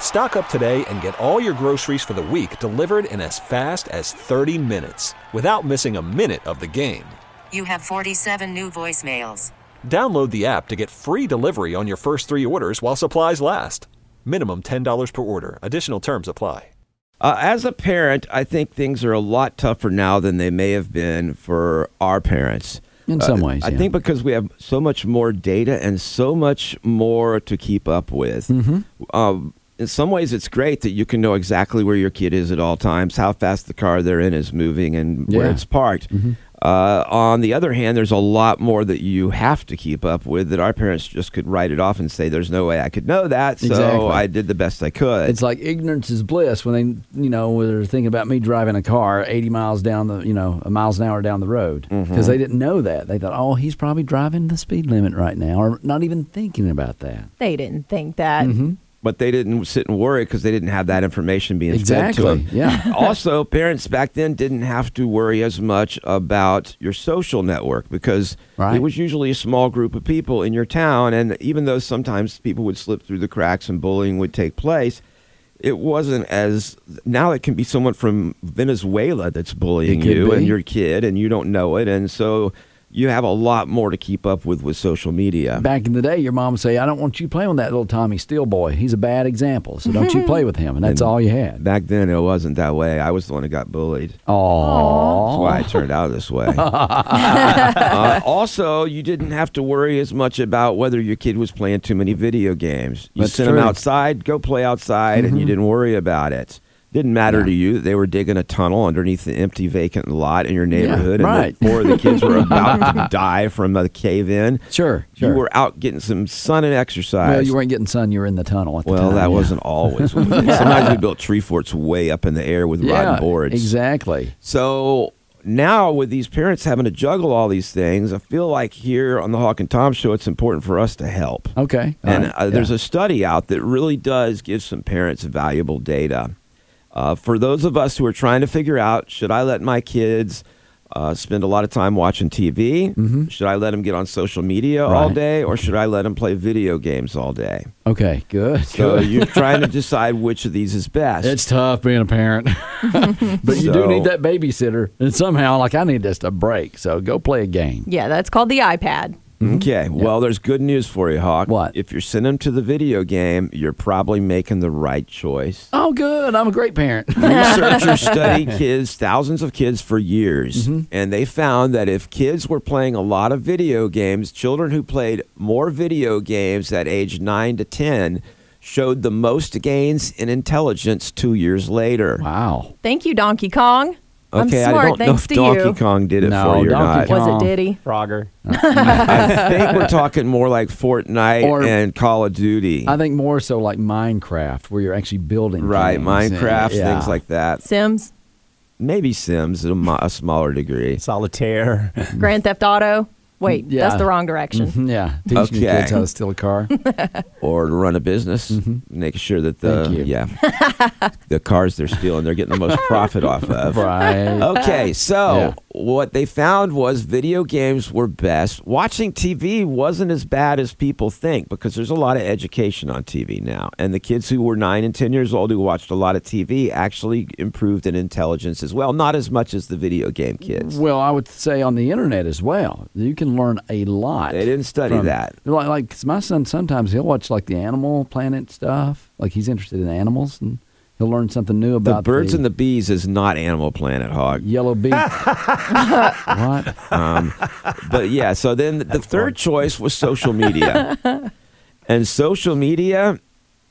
Stock up today and get all your groceries for the week delivered in as fast as 30 minutes without missing a minute of the game. You have 47 new voicemails. Download the app to get free delivery on your first three orders while supplies last. Minimum $10 per order. Additional terms apply. Uh, as a parent, I think things are a lot tougher now than they may have been for our parents. In some Uh, ways, I yeah. think because we have so much more data and so much more to keep up with. Mm-hmm. Um, in some ways, it's great that you can know exactly where your kid is at all times, how fast the car they're in is moving, and where it's parked. Mm-hmm. Uh, on the other hand, there's a lot more that you have to keep up with that our parents just could write it off and say, "There's no way I could know that," so Exactly. I did the best I could. It's like ignorance is bliss when they, you know, were thinking about me driving a car 80 miles down the, you know, a miles an hour down the road because Mm-hmm. they didn't know that. They thought, oh, he's probably driving the speed limit right now, or not even thinking about that. They didn't think that. Mm-hmm. But they didn't sit and worry because they didn't have that information being fed to them. yeah. also, parents back then didn't have to worry as much about your social network because Right. it was usually a small group of people in your town, and even though sometimes people would slip through the cracks and bullying would take place. It wasn't as now. It can be someone from Venezuela that's bullying you be. and your kid, and you don't know it, and so you have a lot more to keep up with with social media. Back in the day, your mom would say, I don't want you playing with that little Tommy Steele boy. He's a bad example, so don't you play with him. And that's all you had. Back then, it wasn't that way. I was the one who got bullied. Oh. That's why I turned out this way. uh, also, you didn't have to worry as much about whether your kid was playing too many video games. You That's sent them true. outside, go play outside, and you didn't worry about it. Didn't matter to you that they were digging a tunnel underneath the empty vacant lot in your neighborhood, right. and four of the kids were about to die from a cave in. sure, sure. You were out getting some sun and exercise. well, you weren't getting sun. You were in the tunnel the Well, time. that yeah. wasn't always. Sometimes we built tree forts way up in the air with yeah, rotten boards. Exactly. So now, with these parents having to juggle all these things, I feel like here on the Hawk and Tom show, it's important for us to help. Okay. all and right, uh, there's yeah. a study out that really does give some parents valuable data. Uh, for those of us who are trying to figure out, should I let my kids uh, spend a lot of time watching TV? Should I let them get on social media all Mm-hmm. Day, or should I let them play video games all day? Okay, good. So good. you're trying to decide which of these is best. It's tough being a parent, but you do need that babysitter, and somehow, like I need just a break. So go play a game. Yeah, that's called the iPad. Mm-hmm. Okay, well, there's good news for you, Hawk. What? If you're sending them to the video game, you're probably making the right choice. Oh, good. I'm a great parent. Researchers studied kids, thousands of kids for years, mm-hmm. and they found that if kids were playing a lot of video games, children who played more video games at age 9 to 10 showed the most gains in intelligence two years later. wow. Thank you, Donkey Kong. I'm smart I don't know thanks if to Donkey you. Kong did it No, for you or Donkey not. Kong- Was it Diddy? Frogger. I think we're talking more like Fortnite Or- and Call of Duty. I think more so like Minecraft, where you're actually building. Right, things. Minecraft, Yeah. things like that. Sims, Maybe Sims a, a smaller degree. Solitaire. Grand Theft Auto. Wait, Yeah. that's the wrong direction. Mhm, Yeah, teaching your kids how to steal a car. Or to run a business, making sure that the yeah the cars they're stealing they're getting the most profit off of. right. Okay, so Yeah. What they found was video games were best. Watching TV wasn't as bad as people think because there's a lot of education on TV now. And the kids who were 9 and 10 years old who watched a lot of TV actually improved in intelligence as well, not as much as the video game kids. Well, I would say on the internet as well. You can learn a lot. They didn't study from- that. Like, like 'cause my son sometimes he'll watch like the Animal Planet stuff. Like he's interested in animals and he'll learn something new about The about birds and the bees is not Animal Planet, Hawk. yellow bee. what? Um, but yeah, so then the third choice was social media. and social media,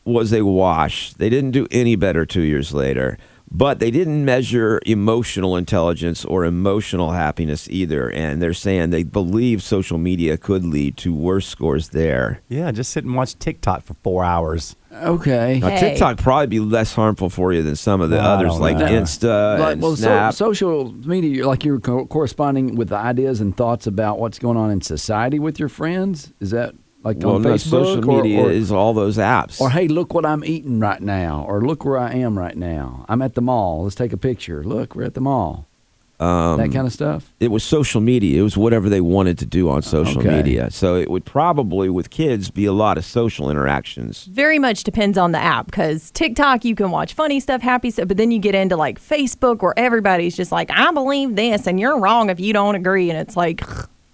was a wash. They didn't do any better two years later. But they didn't measure emotional intelligence or emotional happiness either. And they're saying they believe social media could lead to worse scores there. Yeah, just sit and watch TikTok for four hours. Okay. Now, Hey. TikTok probably be less harmful for you than some of the No, I others like know. Insta like, and well, so, social media, like you're co- corresponding with the ideas and thoughts about what's going on in society with your friends. Is that like well, on no, Facebook? social or- media or, is all those apps. or hey, look what I'm eating right now, or look where I am right now. I'm at the mall. Let's take a picture. Look, we're at the mall. Um, that kind of stuff. it was social media. It was whatever they wanted to do on social Okay. media. So it would probably, with kids, be a lot of social interactions. Very much depends on the app because TikTok, you can watch funny stuff, happy stuff, but then you get into like Facebook where everybody's just like, I believe this and you're wrong if you don't agree. And it's like,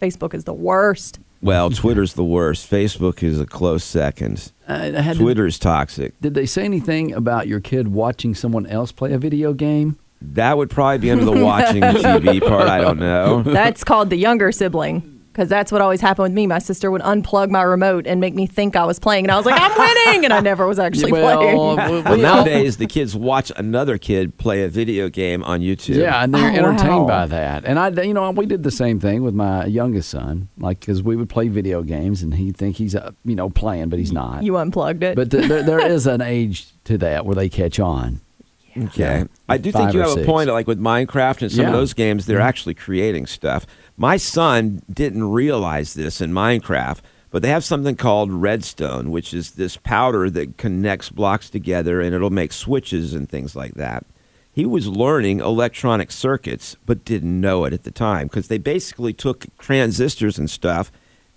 Facebook is the worst. Well, Twitter's the worst. Facebook is a close second. Uh, had Twitter's toxic. Did they say anything about your kid watching someone else play a video game? That would probably be under the watching TV part. I don't know. That's called the younger sibling because that's what always happened with me. My sister would unplug my remote and make me think I was playing, and I was like, I'm winning, and I never was actually well, playing. we- Well, nowadays the kids watch another kid play a video game on YouTube. Yeah, and they're Oh, entertained wow. by that. And I, you know, we did the same thing with my youngest son, like because we would play video games, and he'd think he's, uh, you know, playing, but he's not. You unplugged it. but th- there, there is an age to that where they catch on. Okay. I do Five think you or have a point. Like with Minecraft and some of Yeah. Mm-hmm. those games, they're actually creating stuff. My son didn't realize this in Minecraft, but they have something called redstone, which is this powder that connects blocks together and it'll make switches and things like that. He was learning electronic circuits, but didn't know it at the time because they basically took transistors and stuff.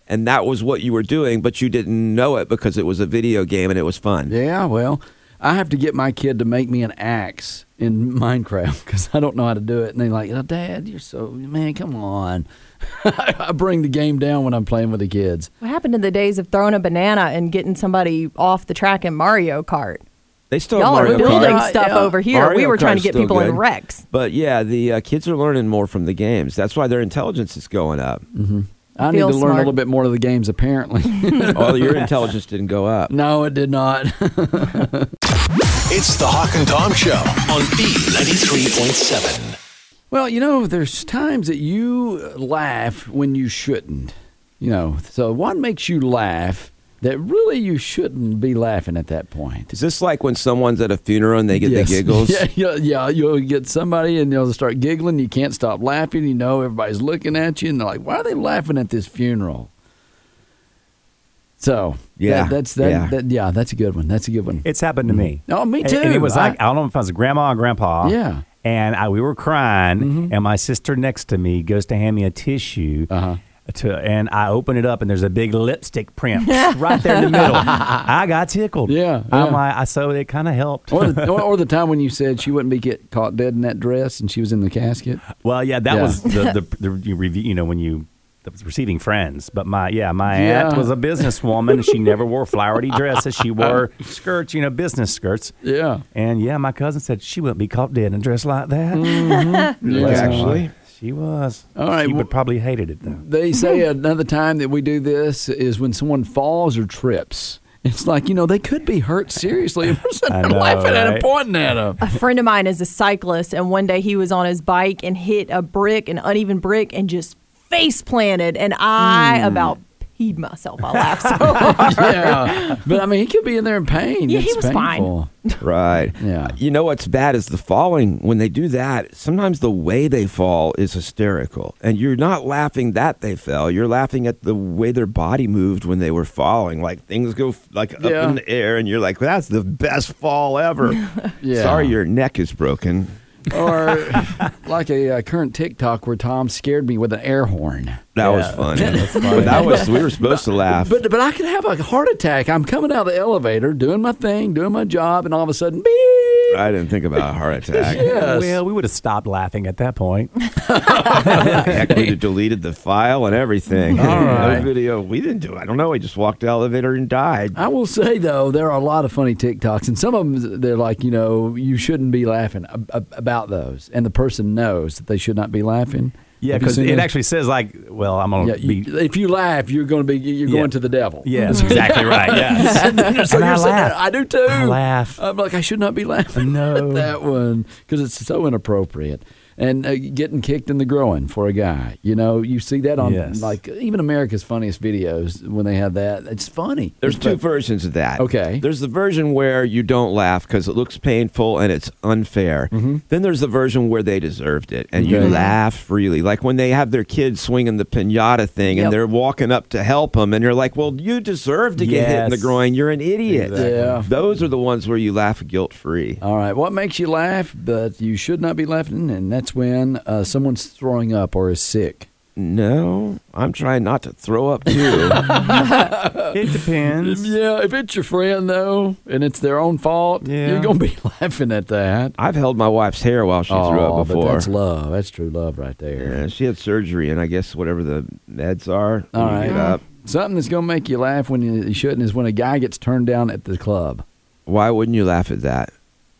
And that was what you were doing, but you didn't know it because it was a video game and it was fun. Yeah, well, I have to get my kid to make me an axe in Minecraft because I don't know how to do it. And they're like, oh, Dad, you're so, man, come on. I bring the game down when I'm playing with the kids. what happened to the days of throwing a banana and getting somebody off the track in Mario Kart? They still Y'all are Mario building Kart. Kart. stuff Yeah. over here. we Mario were trying to get still people in good. wrecks. But yeah, the uh, kids are learning more from the games. That's why their intelligence is going up. I need Feel to learn a little bit more of the games, apparently. oh, your intelligence didn't go up. no, it did not. It's the Hawk and Tom Show on B93.7. Well, you know, there's times that you laugh when you shouldn't. You know, so what makes you laugh that really you shouldn't be laughing at that point? Is this like when someone's at a funeral and they get Yes. the giggles? Yeah, yeah, yeah. You'll get somebody and they'll start giggling. You can't stop laughing. You know, everybody's looking at you and they're like, why are they laughing at this funeral? So, Yeah, that, that's that, yeah. that. Yeah, that's a good one. That's a good one. It's happened to me. Oh, me too. And it was I- like I don't know if I was grandma or grandpa. Yeah. Mm-hmm. And I, we were crying, and my sister next to me goes to hand me a tissue. Uh-huh. To, and I open it up and there's a big lipstick print right there in the middle. I got tickled. Yeah, I'm like, I so it kind of helped. or, the, or, or the time when you said she wouldn't be get caught dead in that dress and she was in the casket. Well, yeah, that Yeah. was the, the, the you review. You know, when you the receiving friends. But my yeah, my Yeah. aunt was a businesswoman. she never wore flowery dresses. She wore skirts. You know, business skirts. Yeah. And yeah, my cousin said she wouldn't be caught dead in a dress like that. Mm-hmm. Yeah. Actually. she was. All right, she well- would probably hated it though. They say another time that we do this is when someone falls or trips. It's like, you know, they could be hurt seriously. And we're sitting I there know, laughing at them, right? pointing at them. A friend of mine is a cyclist, and one day he was on his bike and hit a brick, an uneven brick, and just face planted. And I Hmm. about peed myself. I laughed so hard. yeah. But I mean, he could be in there in pain. Yeah, he It's was fine. Right. Yeah. You know what's bad is the falling. When they do that, sometimes the way they fall is hysterical. And you're not laughing that they fell. You're laughing at the way their body moved when they were falling. Like things go f- like up Yeah. in the air and you're like, that's the best fall ever. Yeah. Sorry your neck is broken. Or like a uh, current TikTok where Tom scared me with an air horn. That was funny. But that was we were supposed to laugh. But but I could have a heart attack. I'm coming out of the elevator, doing my thing, doing my job, and all of a sudden, beep. I didn't think about a heart attack. Yes. Well, we would have stopped laughing at that point. Heck, we'd have deleted the file and everything. All right. No video. We didn't do it. I don't know. We just walked the elevator and died. I will say though, there are a lot of funny TikToks, and some of them they're like, you know, you shouldn't be laughing ab- ab- about those, and the person knows that they should not be laughing. Yeah, because it this? actually says like, well, I'm gonna Yeah, be. you, if you laugh, you're going to be you're Yeah. going to the devil. yeah, that's exactly right. You're, so I you're sitting there, laugh. I do too. I laugh. I'm like, I should not be laughing No. at that one because it's so inappropriate. And uh, getting kicked in the groin for a guy, you know, you see that on Yes. like even America's Funniest Videos when they have that. It's funny. There's It's two versions of that. Okay. There's the version where you don't laugh because it looks painful and it's unfair. Then there's the version where they deserved it and you Mm-hmm. Laugh freely. Like when they have their kids swinging the pinata thing Yep. and they're walking up to help them and you're like, well, you deserve to get hit in the groin. You're an idiot. Exactly. Yeah. Those are the ones where you laugh guilt free. All right. What makes you laugh, but you should not be laughing? And that's when uh, someone's throwing up or is sick. No, I'm trying not to throw up too. It depends. Yeah, if it's your friend though, and it's their own fault, Yeah. you're gonna be laughing at that. I've held my wife's hair while she threw Oh, up but before. that's love. That's true love right there. Yeah, she had surgery, and I guess whatever the meds are, All when you get up. Something that's gonna make you laugh when you, you shouldn't is when a guy gets turned down at the club Why wouldn't you laugh at that?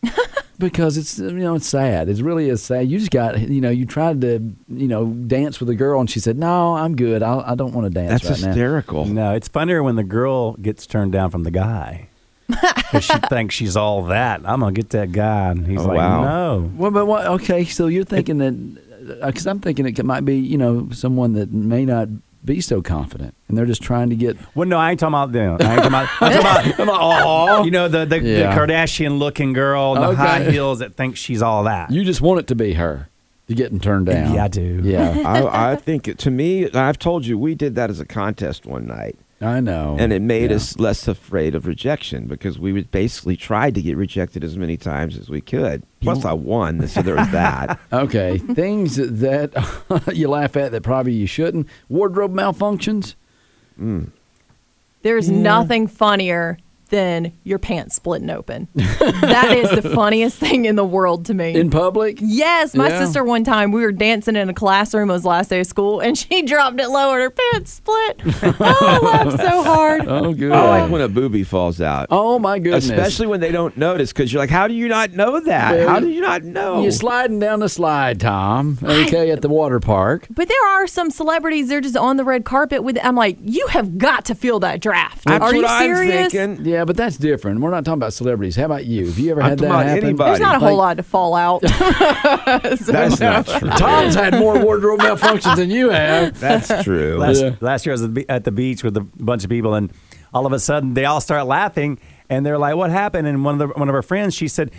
because it's you know it's sad. It really is sad. You just got you know you tried to you know dance with a girl and she said no, I'm good. I, I don't want to dance That's right now. hysterical. No, it's funnier when the girl gets turned down from the guy. Because she thinks she's all that. I'm gonna get that guy, and he's Oh, like, wow. no. Well, but what? Okay, so you're thinking that uh, because I'm thinking it might be you know someone that may not be so confident and they're just trying to get Well, no, I ain't talking about them. I ain't talking about. I'm talking about you know, the the, Yeah. the Kardashian-looking girl, the Okay. high heels that thinks she's all that. you just want it to be her. You're getting turned down. Yeah, I do. Yeah, I, I think it, to me, I've told you, we did that as a contest one night, I know. and it made Yeah. us less afraid of rejection because we would basically tried to get rejected as many times as we could. Plus, I won, so there was that. Okay, things that you laugh at that probably you shouldn't. Wardrobe malfunctions. Mm. There's nothing funnier than your pants splitting open. that is the funniest thing in the world to me. In public? Yes, my Yeah. sister one time we were dancing in a classroom. It was last day of school, and she dropped it low, and her pants split. oh, I laughed so hard. Oh, good. I like when a booby falls out. oh my goodness! Especially when they don't notice, because you're like, "How do you not know that? Well, How do you not know?" You're sliding down the slide, Tom. Okay, at the water park. But there are some celebrities. They're just on the red carpet with. I'm like, you have got to feel that draft. That's are you what I'm serious? thinking. Yeah, but that's different. We're not talking about celebrities. How about you? Have you ever I'm had that happen? anybody. There's not a whole Like- lot to fall out. That's not true. Tom's had more wardrobe malfunctions than you have. That's true. Last, Yeah. last year I was at the, at the beach with a bunch of people, and all of a sudden they all start laughing, and they're like, "What happened?" And one of the, one of our friends, she said,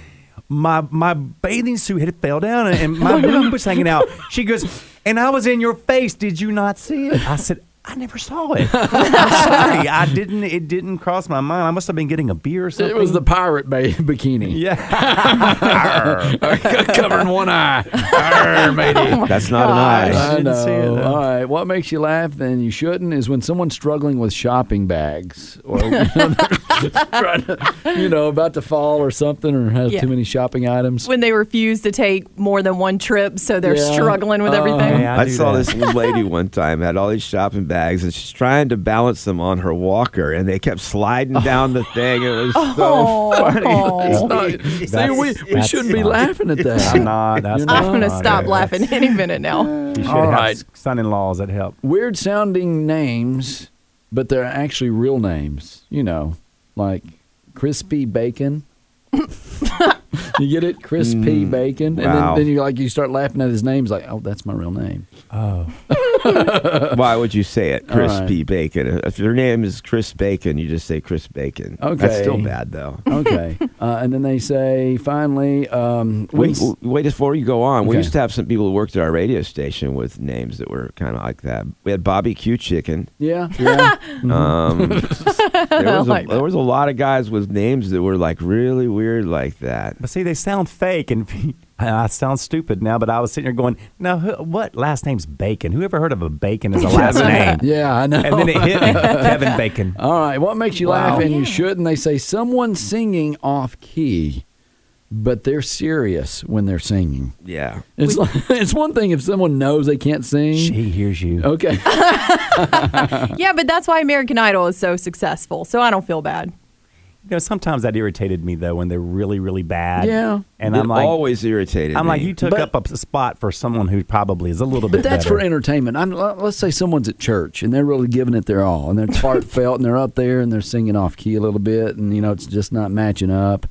"My my bathing suit had fell down, and, and my boob was hanging out." She goes, "And I was in your face. Did you not see it?" I said. I never saw it. I'm sorry, I didn't. It didn't cross my mind. I must have been getting a beer or something. It was the pirate ba- bikini. yeah. Covering one eye. Arr, matey. Oh That's not an eye. I didn't see it, All right. What makes you laugh and you shouldn't is when someone's struggling with shopping bags or you know, they're trying to, you know, about to fall or something or have Yeah. too many shopping items. when they refuse to take more than one trip, so they're Yeah. struggling with Uh, everything. Yeah, I, do saw that. this lady one time had all these shopping bags and she's trying to balance them on her walker and they kept sliding down the thing. It was so Oh. funny. It's not- see, That's- we, we that's shouldn't be laughing at that. I'm not. That's You not know? I'm gonna funny. stop laughing any minute now. You should All have right. son-in-laws that help. Weird sounding names, but they're actually real names. You know, like Crispy Bacon. you get it, Crispy Bacon, and wow. then, then you like you start laughing at his names, like, oh, that's my real name. Oh, Why would you say it? All Crispy Bacon. If your name is Chris Bacon, you just say Chris Bacon. Okay, That's still bad though. Okay, uh, and then they say finally, um, Wait, when's- wait before you go on. We used to have some people who worked at our radio station with names that were kind of like that. We had Bobby Q Chicken. yeah, yeah. Um, there, was like a, there was a lot of guys with names that were like really weird like that. but see, they sound fake, and I sound stupid now. But I was sitting there going, "Now, who, what last name's Bacon? Who ever heard of a Bacon as a last name?" yeah, I know. And then it hit me, Kevin Bacon. All right, what makes you laugh Wow. and you shouldn't? They say someone singing off key, but they're serious when they're singing. Yeah. It's like, it's one thing if someone knows they can't sing. She hears you. Okay. Yeah, but that's why American Idol is so successful. So I don't feel bad. You know, sometimes that irritated me though when they're really, really bad. Yeah. and It I'm like, always irritated. I'm like, you took But- up a spot for someone who probably is a little But bit. that's better. for entertainment. I'm, uh, let's say someone's at church and they're really giving it their all, and they're heartfelt, and they're up there and they're singing off key a little bit, and you know it's just not matching up.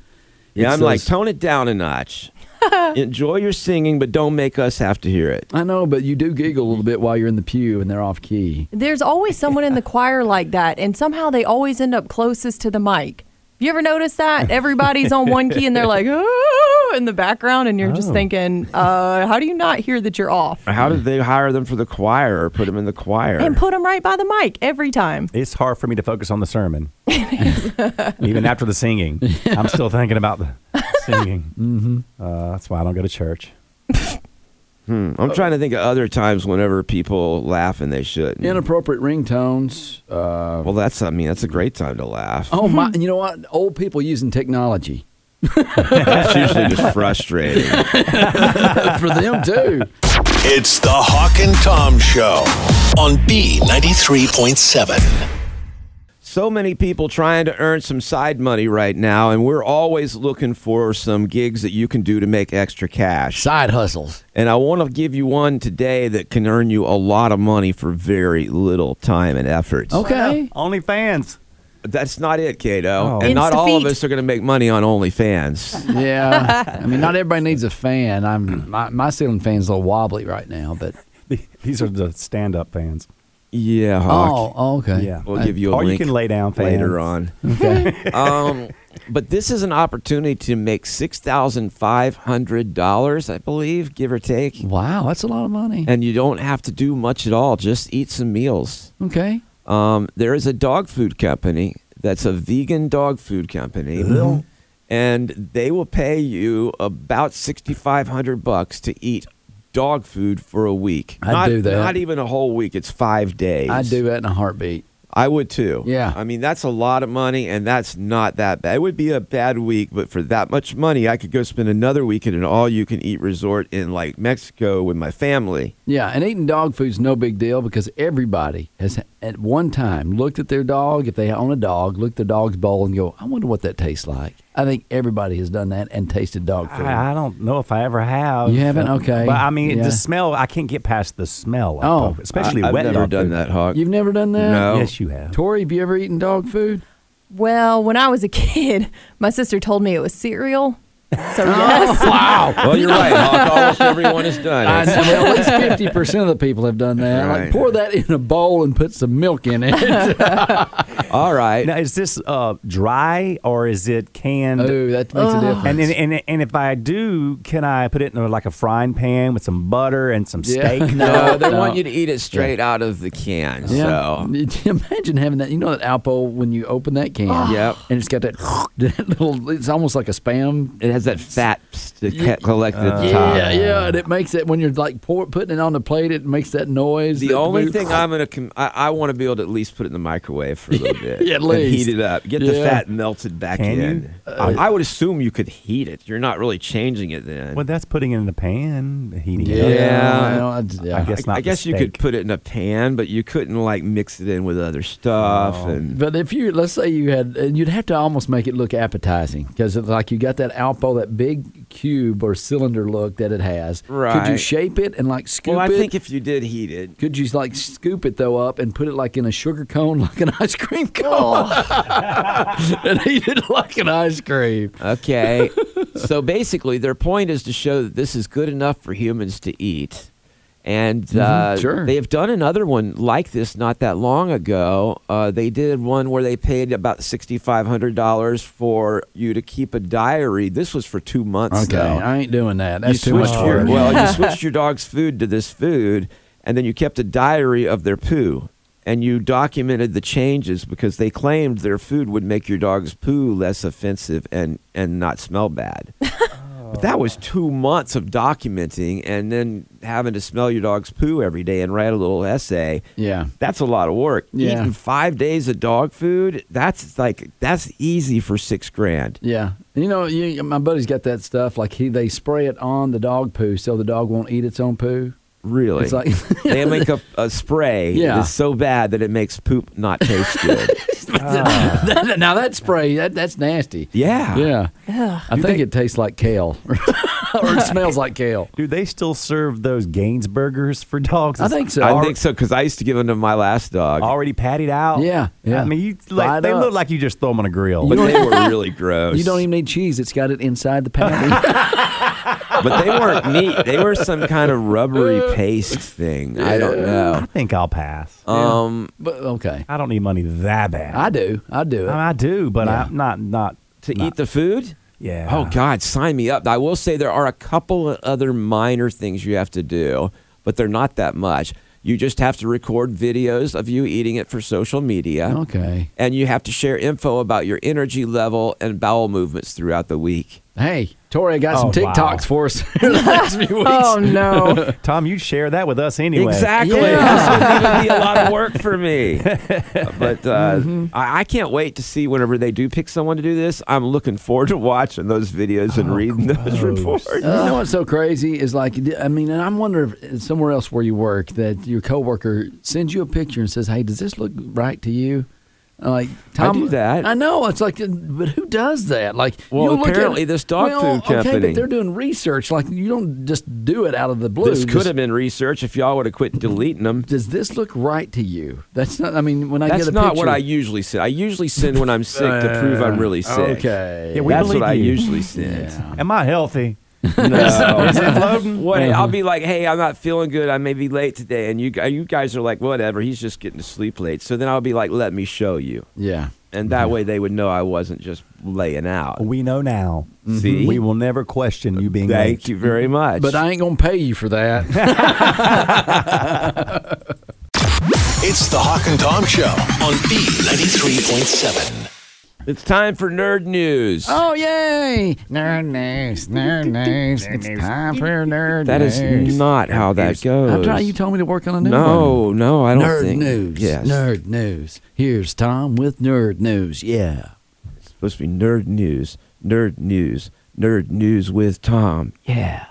Yeah, It's I'm like, tone it down a notch. Enjoy your singing, but don't make us have to hear it. I know, but you do giggle a little bit while you're in the pew and they're off key. There's always someone in the choir like that, and somehow they always end up closest to the mic. You ever notice that? Everybody's on one key and they're like, oh, in the background, and you're just Oh. thinking, uh, how do you not hear that you're off? How did they hire them for the choir or put them in the choir? And put them right by the mic every time. It's hard for me to focus on the sermon, even after the singing. I'm still thinking about the singing. Mm-hmm. Uh, that's why I don't go to church. Hmm. I'm trying to think of other times whenever people laugh and they shouldn't. Inappropriate ringtones. Uh, well, that's I mean that's a great time to laugh. oh my! You know what? Old people using technology That's usually just frustrating. for them too. It's the Hawk and Tom Show on B93.7. so many people trying to earn some side money right now, and we're always looking for some gigs that you can do to make extra cash. Side hustles. And I want to give you one today that can earn you a lot of money for very little time and effort. Okay. Only fans. That's not it, Kato. Oh. And not all of us are going to make money on OnlyFans. Yeah. I mean, not everybody needs a fan. I'm my, my ceiling fan's a little wobbly right now, but These are the stand-up fans. Yeah, Hawk. oh, oh, okay. Yeah. We'll give you a Or you can lay down later on. Okay. um, but this is an opportunity to make six thousand five hundred dollars, I believe, give or take. wow, that's a lot of money. And you don't have to do much at all; just eat some meals. Okay. Um, there is a dog food company that's a vegan dog food company, and they will pay you about sixty five hundred bucks to eat dog food for a week. I'd not, do that. Not even a whole week. It's five days. I'd do that in a heartbeat. I would too. Yeah. I mean, that's a lot of money, and that's not that bad. It would be a bad week, but for that much money, I could go spend another week at an all-you-can-eat resort in like Mexico with my family. Yeah, and eating dog food's no big deal because everybody has at one time looked at their dog, if they own a dog, looked at their dog's bowl and go, I wonder what that tastes like. I think everybody has done that and tasted dog food. I, I don't know if I ever have. You haven't? Uh, okay. But I mean, Yeah. the smell, I can't get past the smell. Of Oh, dog food, especially I, have wet never dog done food. that, Hawk. You've never done that? No. Yes, you have. Tori, have you ever eaten dog food? Well, when I was a kid, my sister told me it was cereal. So yes. Wow. well, you're right, Almost everyone has done I it. know, well, at least fifty percent of the people have done that. Like pour that in a bowl and put some milk in it. All right. Now, is this uh, dry or is it canned? oh, that makes a difference. And, and and and if I do, can I put it in a, like a frying pan with some butter and some Yeah. steak? no, they No. want you to eat it straight out of the can. yeah. So Imagine having that. You know that Alpo when you open that can. Yep. And it's got that, that little. It's almost like a spam. it has that fat st- ca- collected uh, at the Yeah, top. yeah, and it makes it when you're like pour, putting it on the plate. It makes that noise. The that only boot- thing I'm gonna, com- I, I want to be able to at least put it in the microwave for a little bit, Yeah, at and least. heat it up, get the fat melted back Can in. you? I, I would assume you could heat it. You're not really changing it then. Well, that's putting it in the pan, heating Yeah, it. up. Yeah. you know, it's- yeah. I guess I, not. I guess the you could put it in a pan, but you couldn't like mix it in with other stuff. Oh. And But if you let's say you had, and you'd have to almost make it look appetizing because it's like you got that That big cube or cylinder look that it has. Right. Could you shape it and like scoop well, I it? think if you did heat it, could you like scoop it though up and put it like in a sugar cone, like an ice cream cone, oh. and eat it like an ice cream? okay. so basically, their point is to show that this is good enough for humans to eat. And uh, sure. they have done another one like this not that long ago. Uh, they did one where they paid about sixty five hundred dollars for you to keep a diary. This was for two months. Okay, though. I ain't doing that. That's you too much work. well, you switched your dog's food to this food, and then you kept a diary of their poo, and you documented the changes because they claimed their food would make your dog's poo less offensive and and not smell bad. But that was two months of documenting, and then having to smell your dog's poo every day and write a little essay. yeah. That's a lot of work. Yeah. Eating five days of dog food, that's like that's easy for six grand. Yeah, you know, you, my buddy's got that stuff. Like he, they spray it on the dog poo so the dog won't eat its own poo. Really? It's like they make a, a spray Yeah. that's so bad that it makes poop not taste good. That- now that spray, that, that's nasty. Yeah. Yeah. I think it tastes like kale, or it smells like kale. Do they still serve those Gaines burgers for dogs? I think so. I think so because I used to give them to my last dog. already patted out. Yeah, yeah. I mean, you, like, Fried they up. look like you just throw them on a grill. but they were really gross. You don't even need cheese; it's got it inside the patty. but they weren't meat. They were some kind of rubbery paste thing. I don't know. I think I'll pass. Um, but okay, I don't need money that bad. I do. I do it. I, do, but Yeah. I'm not not to not- eat the food. Yeah. Oh God, sign me up. I will say there are a couple of other minor things you have to do, but they're not that much. You just have to record videos of you eating it for social media. okay. And you have to share info about your energy level and bowel movements throughout the week. Hey, Tori, I got some Oh, wow. TikToks for us in the last few weeks. Oh no. Tom, you share that with us anyway. Exactly. Yeah. This would even be a lot of work for me. but uh, I, I can't wait to see whenever they do pick someone to do this. I'm looking forward to watching those videos and reading those reports. You know what's so crazy is like I mean, and I'm wondering if somewhere else where you work that your coworker sends you a picture and says, "Hey, does this look right to you?" I'm Like Tom, do that. I know it's like, but who does that? Like, Well, you look at- apparently this dog well, food Okay, but they're doing research. Like, you don't just do it out of the blue. This could Just, have been research if y'all would have quit deleting them. Does this look right to you? That's not. I mean, when I That's get a not picture, what I usually send. I usually send when I'm sick to prove I'm really uh, sick. Okay. Yeah, we That's believe what I usually send. Yeah. Am I healthy? No. Is it floating? What, I'll be like, hey, I'm not feeling good. I may be late today. And you, you guys are like, whatever. He's just getting to sleep late. So then I'll be like, let me show you. Yeah. And that way they would know I wasn't just laying out. We know now. See? Mm-hmm. We will never question you being Thank late. you very mm-hmm. much. But I ain't gonna pay you for that. It's the Hawk and Tom Show on B93.7. it's time for nerd news. oh yay! Nerd news, nerd news. It's time for nerd news. that is not how that goes. I'm trying. You told me to work on a new no, one. no, I don't think. nerd think. news. Yes. Nerd news. Here's Tom with nerd news. Yeah. It's supposed to be nerd news. Nerd news. Nerd news with Tom. Yeah.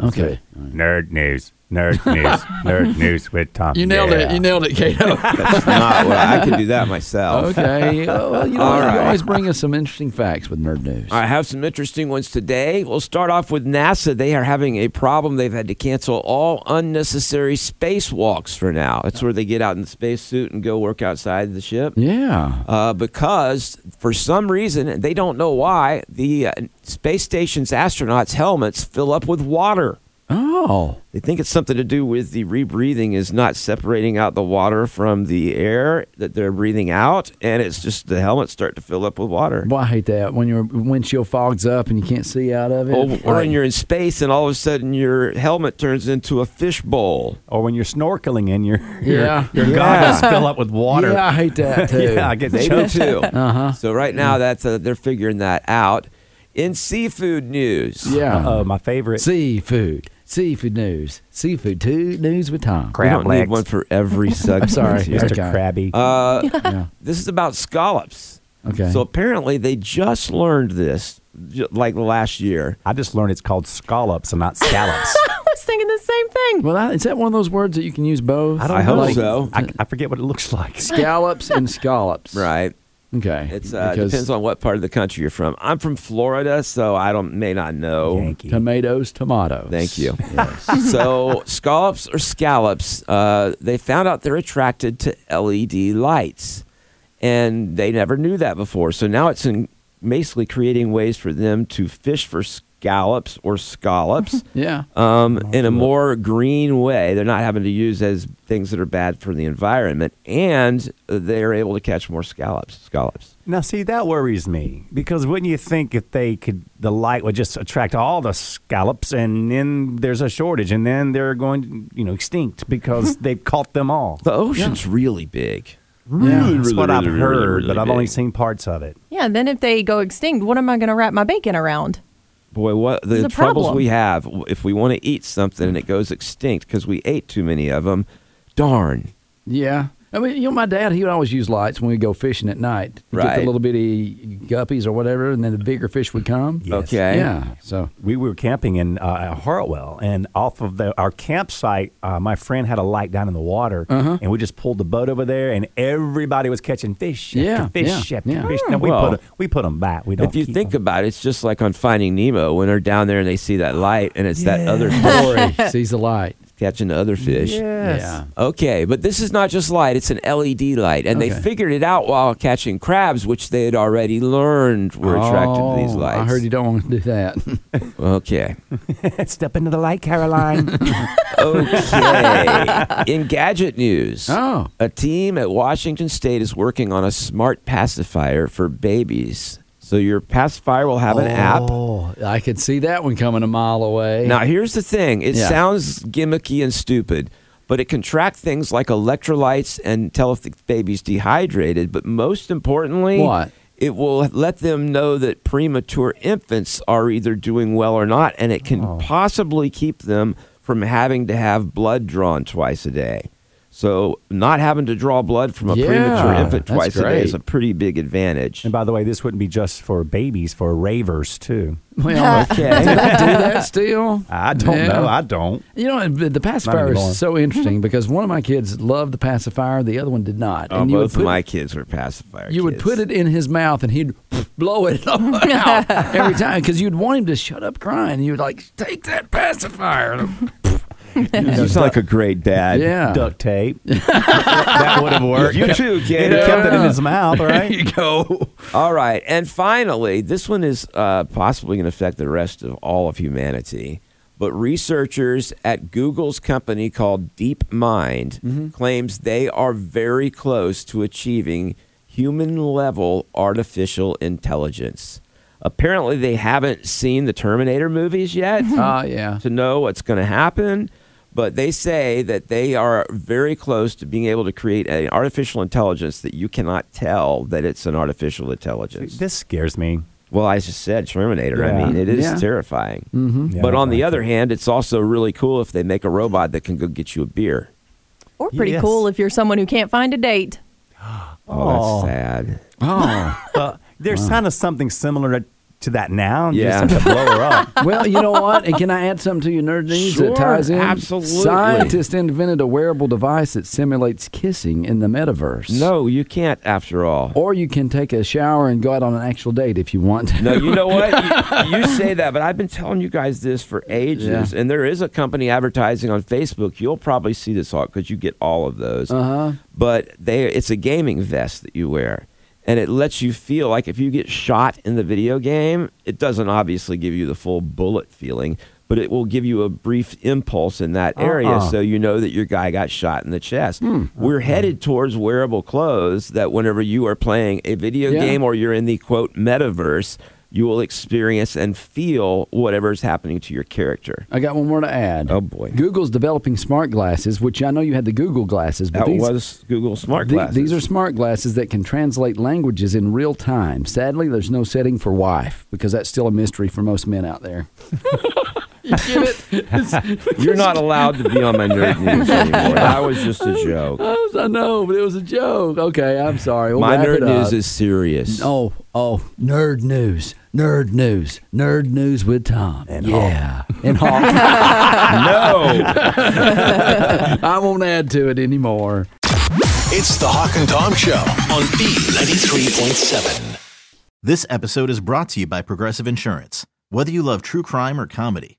Okay. Nerd news. Nerd news. Nerd news with Tom. You nailed it. You nailed it, Kato. That's not what I can do that myself. okay. Oh, well, you know, All you always bring us some interesting facts with nerd news. I have some interesting ones today. We'll start off with NASA. They are having a problem. They've had to cancel all unnecessary spacewalks for now. That's where they get out in the spacesuit and go work outside the ship. Yeah. Uh, because for some reason, they don't know why, the uh, space station's astronauts' helmets fill up with water. Oh. They think it's something to do with the rebreathing is not separating out the water from the air that they're breathing out, and it's just the helmets start to fill up with water. Boy, I hate that when your windshield fogs up and you can't see out of it. Or, or when you're in space and all of a sudden your helmet turns into a fishbowl. Or when you're snorkeling and your your, Yeah. your Yeah. goggles fill up with water. Yeah, I hate that too. Yeah, I get They do choked. too. Uh-huh. So right now that's uh, they're figuring that out. In seafood news, Yeah. Oh, my favorite. Seafood. Seafood news. Seafood two news with Tom. we don't need one for every segment. sorry. Mr. Okay. Krabby. Uh, Yeah. this is about scallops. Okay. So apparently they just learned this like last year. I just learned it's called scallops and not scallops. I was thinking the same thing. well, I- is that one of those words that you can use both? I don't I hope know. so. I, I forget what it looks like. Scallops and scallops. Right. Okay. It uh, depends on what part of the country you're from. I'm from Florida, so I don't may not know. Yankee. tomatoes, tomatoes. Thank you. Yes. so scallops or scallops, uh, they found out they're attracted to LED lights, and they never knew that before. So now it's in basically creating ways for them to fish for scallops or scallops yeah. um, in a more green way. They're not having to use as things that are bad for the environment, and they're able to catch more scallops. Scallops. Now, see, that worries me because wouldn't you think if they could, the light would just attract all the scallops, and then there's a shortage, and then they're going, you know, extinct because they've caught them all. The ocean's really big. Really, yeah. That's what I've really, heard, really but I've only seen parts of it. Yeah, then if they go extinct, what am I going to wrap my bacon around? Boy, what the It's troubles problem. we have if we want to eat something and it goes extinct because we ate too many of them. Darn. Yeah. I mean, you know, my dad, he would always use lights when we go fishing at night. He'd Get Right. the little bitty guppies or whatever, and then the bigger fish would come. Yes. Okay. Yeah. So we were camping in uh, Hartwell, and off of the, our campsite, uh, my friend had a light down in the water, Uh-huh. and we just pulled the boat over there, and everybody was catching fish, after Yeah, fish, yeah, after yeah. fish. Now we Well, put 'em- we put them back. We don't. If you keep think 'em. about it, it's just like on Finding Nemo when they're down there and they see that light and it's that other fish Dory sees the light. Catching the other fish. Yeah. Okay, but this is not just light, it's an LED light. And they figured it out while catching crabs, which they had already learned were attracted to oh, these Oh, lights. I heard you don't want to do that. Okay. step into the light, Carol Anne. Okay. In gadget news, Oh. a team at Washington State is working on a smart pacifier for babies. So your pacifier will have an app. Oh, I could see that one coming a mile away. Now, here's the thing it Yeah. sounds gimmicky and stupid, but it can track things like electrolytes and tell if the baby's dehydrated. But most importantly, What? It will let them know that premature infants are either doing well or not, and it can Oh. possibly keep them from having to have blood drawn twice a day. So, not having to draw blood from a Yeah, premature infant that's twice a day is a pretty big advantage. and by the way, this wouldn't be just for babies, for ravers too. well, Okay. do they do that still? I don't Yeah. know. I don't. You know, the the pacifier is so interesting because one of my kids loved the pacifier, the other one did not. Oh, you would both of my kids were pacifier. You would put it in his mouth and he'd blow it out every time because you'd want him to shut up crying. And you'd like, take that pacifier. You sound like a great dad. yeah. Duct tape. that would have worked. You too, He'd kid. have kept it in his mouth, There right? you go. All right. And finally, this one is uh, possibly going to affect the rest of all of humanity. But researchers at Google's company called DeepMind claims they are very close to achieving human level artificial intelligence. Apparently, they haven't seen the Terminator movies yet Ah, yeah. to know what's going to happen. But they say that they are very close to being able to create an artificial intelligence that you cannot tell that it's an artificial intelligence. This scares me. Well, I just said Terminator. I mean, it is Yeah. terrifying. Mm-hmm. Yeah, but on the other it. hand, it's also really cool if they make a robot that can go get you a beer. Or pretty Yes. cool if you're someone who can't find a date. Oh, Oh. that's sad. Oh. Well, there's kind of something similar to, that now. You Yeah. just blow her up. Well, you know what? And can I add something to your nerd news Sure, that ties in? absolutely. Scientists invented a wearable device that simulates kissing in the metaverse. No, you can't after all. Or you can take a shower and go out on an actual date if you want to. No, you know what? You, you say that, but I've been telling you guys this for ages. Yeah. And there is a company advertising on Facebook. You'll probably see this all because you get all of those. Uh huh. But they, it's a gaming vest that you wear, and it lets you feel like if you get shot in the video game, it doesn't obviously give you the full bullet feeling, but it will give you a brief impulse in that uh-uh. area, Uh-uh. so you know that your guy got shot in the chest. Hmm. We're headed towards wearable clothes that whenever you are playing a video Yeah. game or you're in the quote metaverse, you will experience and feel whatever is happening to your character. I got one more to add. Oh, boy. Google's developing smart glasses, which I know you had the Google glasses, but That these, was Google Smart the- Glasses. these are smart glasses that can translate languages in real time. Sadly, there's no setting for wife because that's still a mystery for most men out there. you get it? You're not allowed to be on my nerd news anymore. That was just a joke. I know, but it was a joke. Okay, I'm sorry. We'll My nerd news is serious. Oh, oh, nerd news, nerd news, nerd news with Tom. And yeah, and Hawk. no. I won't add to it anymore. It's the Hawk and Tom Show on B93.7. This episode is brought to you by Progressive Insurance. Whether you love true crime or comedy,